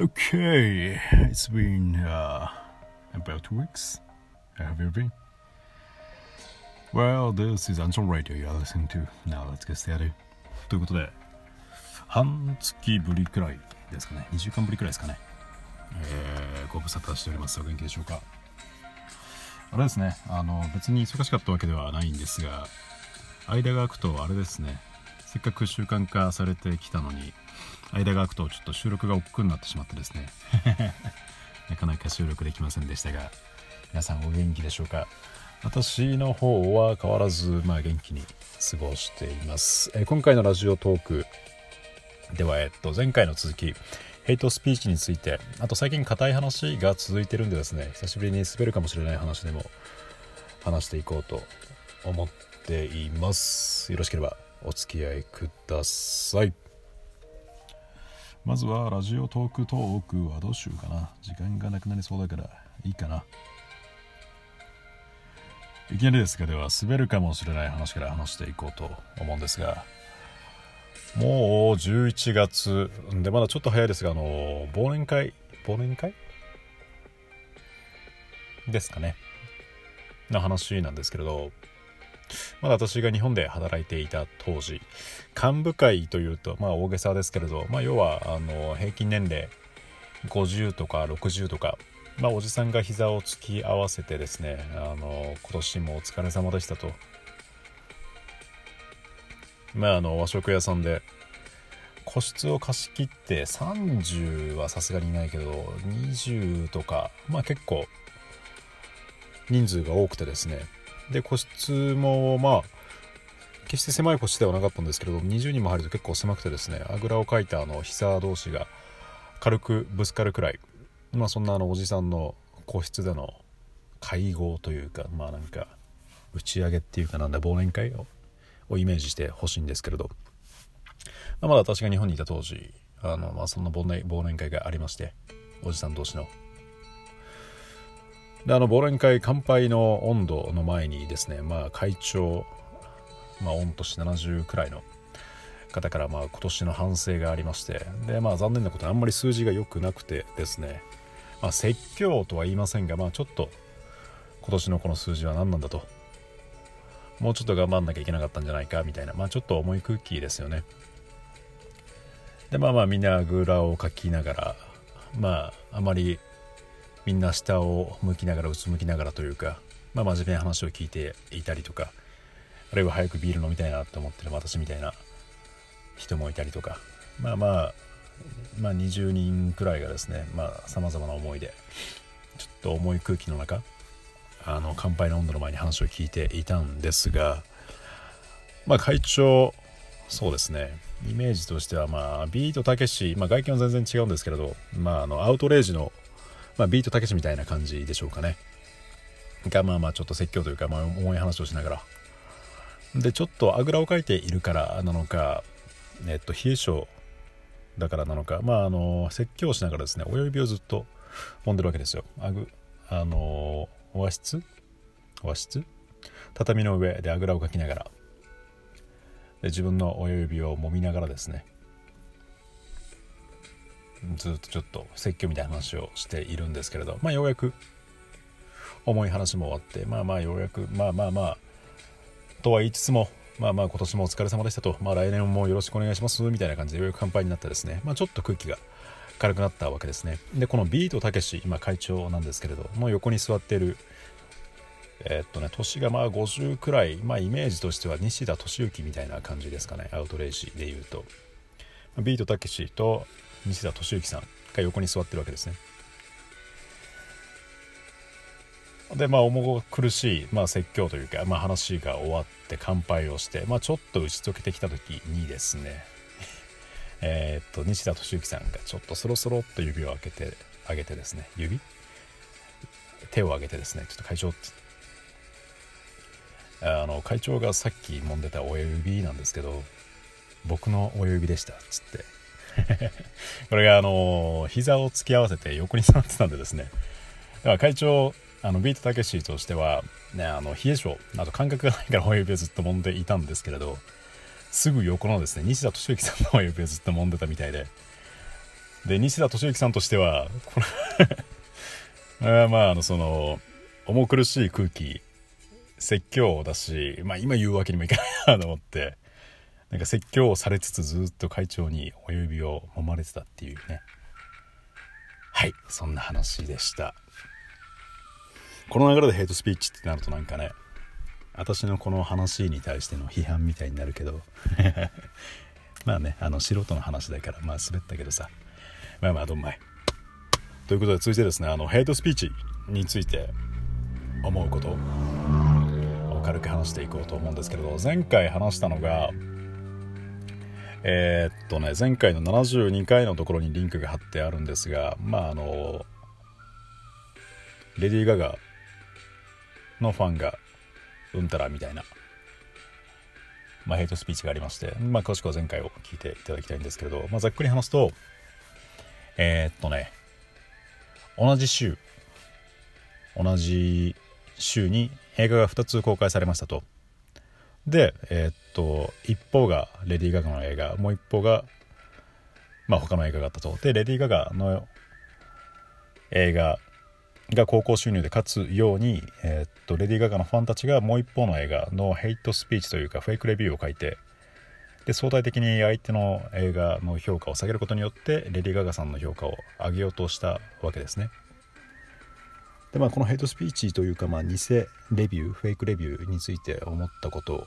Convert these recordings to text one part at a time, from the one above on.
Okay, it's been uh, about two weeks. How have you been? Well, this is Anton Radio you're listening to. Now let's get started. ということで、半月ぶりくらいですかね、2週間ぶりくらいですかね、えー、ご無沙汰しております。お元気でしょうか。あれですね、あの、別に忙しかったわけではないんですが、間が空くとあれですね、せっかく習慣化されてきたのに、間が空くとちょっと収録が億劫になってしまってですね。なかなか収録できませんでしたが皆さんお元気でしょうか？私の方は変わらず、まあ、元気に過ごしています、え今回のラジオトークでは、えっと、前回の続きヘイトスピーチについてあと最近硬い話が続いてるんでですね久しぶりに滑るかもしれない話でも話していこうと思っています。よろしければお付き合いくださいまずはラジオトークトークはどうしようかな。時間がなくなりそうだからいいかな。いきなりですが、では滑るかもしれない話から話していこうと思うんですが、もう11月、で、まだちょっと早いですが、あの、忘年会、忘年会？ですかね。の話なんですけれど、まだ私が日本で働いていた当時幹部会というとまあ大げさですけれど、まあ、要はあの平均年齢50とか60とか、まあ、おじさんが膝を突き合わせてですねあの今年もお疲れ様でしたと。まあ、あの和食屋さんで個室を貸し切って30はさすがにいないけど20とかまあ結構人数が多くてですねで個室もまあ決して狭い個室ではなかったんですけれど20人も入ると結構狭くてですねあぐらをかいたあの膝同士が軽くぶつかるくらいまあそんなあのおじさんの個室での会合というかまあなんか打ち上げっていうかなんだ忘年会ををイメージしてほしいんですけれど、まあ、まだ私が日本にいた当時あの、まあ、そんな忘年忘年会がありましておじさん同士のであの忘年会乾杯の温度の前にですね、まあ、会長、まあ、御年70くらいの方からまあ今年の反省がありましてで、まあ、残念なことにあんまり数字が良くなくてですね、まあ、説教とは言いませんが、まあ、ちょっと今年のこの数字は何なんだともうちょっと頑張んなきゃいけなかったんじゃないかみたいな、まあ、ちょっと重い空気ですよね。でまあまあみんなあぐらをかきながらまああまりみんな下を向きながらうつむきながらというか、まあ、真面目な話を聞いていたりとかあるいは早くビール飲みたいなって思ってる私みたいな人もいたりとかまあまあまあ20人くらいがですねまあさまざまな思いでちょっと重い空気の中あの乾杯の温度の前に話を聞いていたんですがまあ会長そうですねイメージとしてはまあビートたけし、まあ、外見は全然違うんですけれど、まあ、あのアウトレイジのまあ、ビートたけしみたいな感じでしょうかね。がまあまあちょっと説教というか、まあ、重い話をしながら。でちょっとあぐらをかいているからなのかえっと冷え性だからなのかまああの説教しながらですね親指をずっと揉んでるわけですよ。あぐあの和室？和室？畳の上であぐらをかきながら。で自分の親指を揉みながらですねずっとちょっと説教みたいな話をしているんですけれど、まあ、ようやく重い話も終わってまあまあようやくまあまあまあとは言いつつもまあまあ今年もお疲れ様でしたと、まあ、来年もよろしくお願いしますみたいな感じでようやく乾杯になってですね、まあ、ちょっと空気が軽くなったわけですね。でこのビートたけし今会長なんですけれどもう横に座っているえー、っとね年がまあ50くらいまあイメージとしては西田敏行みたいな感じですかね。アウトレイジでいうと。ビートたけしと西田敏行さんが横に座ってるわけですね。でまあ重苦しい、まあ、説教というか、まあ、話が終わって乾杯をして、まあ、ちょっと打ち解けてきた時にですね えっと西田敏行さんがちょっとそろそろっと指を開けて上げてですね指？手を挙げてですねちょっと会長。あの会長がさっき揉んでた親指なんですけど僕の親指でしたっつって。これがあの膝を突き合わせて横に座ってたんでですね。だから会長あのビートたけしとしては、ね、あの冷え性あと感覚がないから親指をずっと揉んでいたんですけれどすぐ横のですね西田敏行さんの親指をずっと揉んでたみたいで。で西田敏行さんとしてはこれ まああのその重苦しい空気説教だし、まあ、今言うわけにもいかないなと思って。なんか説教をされつつずっと会長に親指を揉まれてたっていうね。はいそんな話でした。この流れでヘイトスピーチってなるとなんかね私のこの話に対しての批判みたいになるけど。まあねあの素人の話だからまあ滑ったけどさ。まあまあどんまい。ということで続いてですねあのヘイトスピーチについて思うことを軽く話していこうと思うんですけれど前回話したのがえー、っとね前回の72回のところにリンクが貼ってあるんですがまああのレディー・ガガのファンがうんたらみたいな、まあ、ヘイトスピーチがありまして、まあ、詳しくは前回を聞いていただきたいんですけれど、まあ、ざっくり話すとえー、っとね同じ週同じ週に映画が2つ公開されましたと。でえー、っと一方がレディー・ガガの映画もう一方がまあ他の映画があったと。でレディー・ガガの映画が高校収入で勝つように、えー、っとレディー・ガガのファンたちがもう一方の映画のヘイトスピーチというかフェイクレビューを書いてで相対的に相手の映画の評価を下げることによってレディー・ガガさんの評価を上げようとしたわけですね。でまあこのヘイトスピーチというか、まあ、偽レビューフェイクレビューについて思ったこと。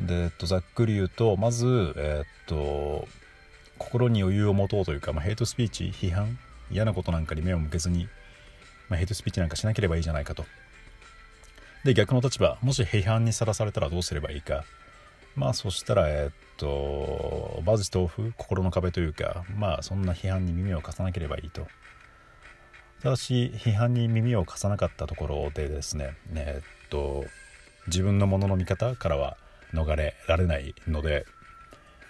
で、えっと、ざっくり言うとまずえっと心に余裕を持とうというか、まあ、ヘイトスピーチ批判嫌なことなんかに目を向けずに、まあ、ヘイトスピーチなんかしなければいいじゃないかと。で逆の立場もし批判にさらされたらどうすればいいか。まあそしたらえっとバズ豆腐心の壁というかまあそんな批判に耳を貸さなければいいと。ただし批判に耳を貸さなかったところでですねえっと自分のものの見方からは逃れられないので、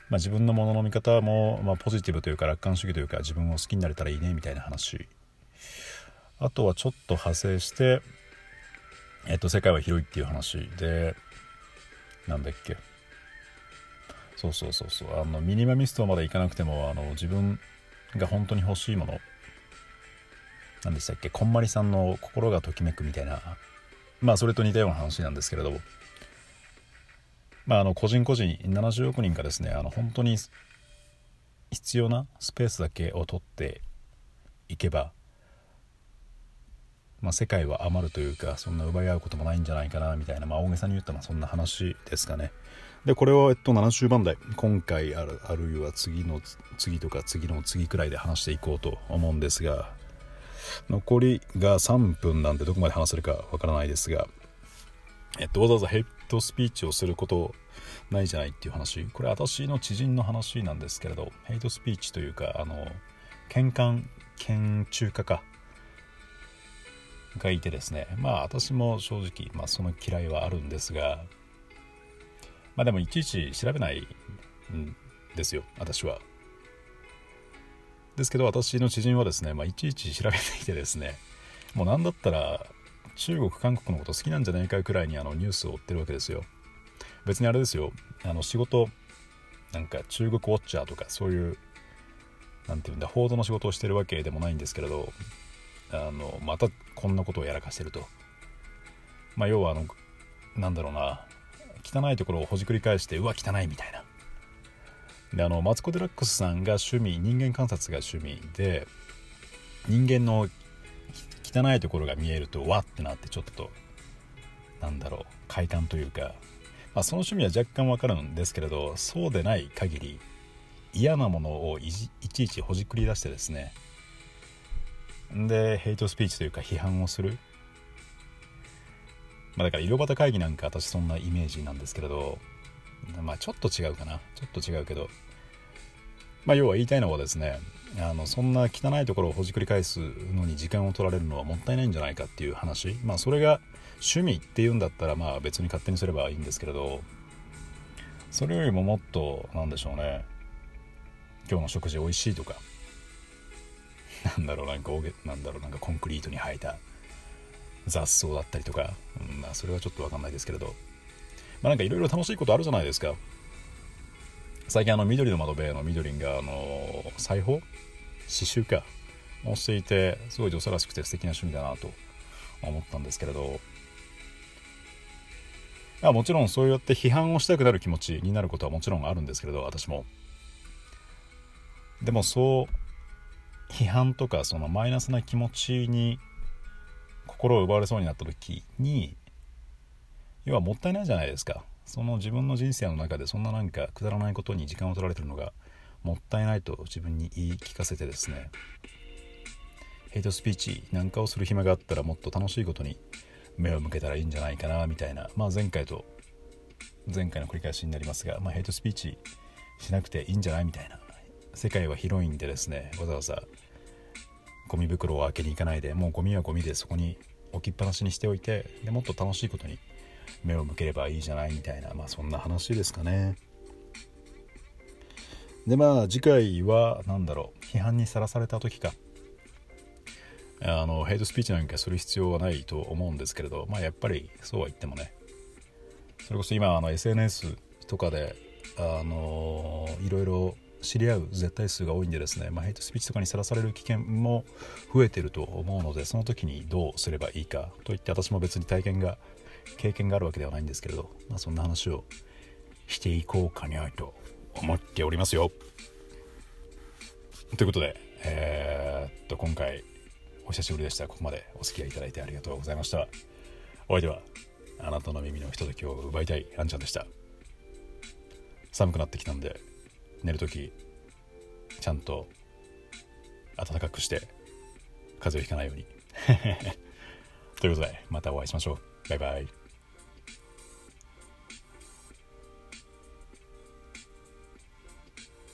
まあ、自分のものの見方も、まあ、ポジティブというか楽観主義というか自分を好きになれたらいいねみたいな話。あとはちょっと派生して、えっと、世界は広いっていう話でなんだっけ。そうそうそうそう。あのミニマミストまでいかなくてもあの自分が本当に欲しいもの何でしたっけ？こんまりさんの心がときめくみたいな。まあそれと似たような話なんですけれどまああの個人個人70億人がですねあの本当に必要なスペースだけを取っていけば、まあ、世界は余るというかそんな奪い合うこともないんじゃないかなみたいな、まあ、大げさに言ったらそんな話ですかね。でこれを、えっと、70番台。今回あるあるいは次の次とか次の次くらいで話していこうと思うんですが残りが3分なんでどこまで話せるかわからないですが、えっと、わざわざヘイトスピーチをすることないじゃないっていう話。これ私の知人の話なんですけれどヘイトスピーチというかあの喧嘩研中家か。がいてですね。まあ私も正直、まあ、その嫌いはあるんですがまあでもいちいち調べないんですよ私は。ですけど私の知人はですね、まあ、いちいち調べていてですねもう何だったら中国韓国のこと好きなんじゃないかくらいにあのニュースを追ってるわけですよ。別にあれですよ。あの仕事なんか中国ウォッチャーとかそういう何て言うんだ報道の仕事をしてるわけでもないんですけれどあのまたこんなことをやらかしてると。まあ要はあのなんだろうな汚いところをほじくり返してうわ汚いみたいな。であのマツコ・デラックスさんが趣味人間観察が趣味で人間の汚いところが見えるとわってなってちょっとなんだろう快感というか、まあ、その趣味は若干わかるんですけれどそうでない限り嫌なものをいちいちほじくり出してですねでヘイトスピーチというか批判をする。まあ、だから色端会議なんか私そんなイメージなんですけれどまあちょっと違うかな。ちょっと違うけど。まあ要は言いたいのはですねあのそんな汚いところをほじくり返すのに時間を取られるのはもったいないんじゃないかっていう話。まあそれが趣味っていうんだったらまあ別に勝手にすればいいんですけれどそれよりももっとなんでしょうね。今日の食事美味しいとか。なんだろうなんかなんだろうなんかコンクリートに生えた雑草だったりとか、うん、まあそれはちょっと分かんないですけれど。まあなんかいろいろ楽しいことあるじゃないですか。最近あの緑の窓辺の緑があの裁縫刺繍か。をしていてすごい女性らしくて素敵な趣味だなと思ったんですけれど。あもちろんそうやって批判をしたくなる気持ちになることはもちろんあるんですけれど私も。でもそう批判とかそのマイナスな気持ちに心を奪われそうになった時に要はもったいないじゃないですか。その自分の人生の中でそんななんかくだらないことに時間を取られてるのがもったいないと自分に言い聞かせてですね。ヘイトスピーチなんかをする暇があったらもっと楽しいことに目を向けたらいいんじゃないかなみたいな、まあ、前回と前回の繰り返しになりますが、まあ、ヘイトスピーチしなくていいんじゃないみたいな。世界は広いんでですねわざわざゴミ袋を開けに行かないでもうゴミはゴミでそこに置きっぱなしにしておいてでもっと楽しいことに目を向ければいいじゃないみたいなまあそんな話ですかね。でまあ次回は何だろう。批判にさらされた時か。あのヘイトスピーチなんかする必要はないと思うんですけれどまあやっぱりそうは言ってもね。それこそ今あの SNS とかであのいろいろ知り合う絶対数が多いんでですね、まあ、ヘイトスピーチとかにさらされる危険も増えてると思うのでその時にどうすればいいかといって私も別に体験が経験があるわけではないんですけれど、まあ、そんな話をしていこうかにゃと思っておりますよ。ということで、えー、っと今回お久しぶりでした。ここまでお付き合いいただいてありがとうございました。お相手はあなたの耳のひとときを奪いたいあんちゃんでした。寒くなってきたんで寝る時ちゃんと暖かくして風邪をひかないように。ということでまたお会いしましょう。バイバイ。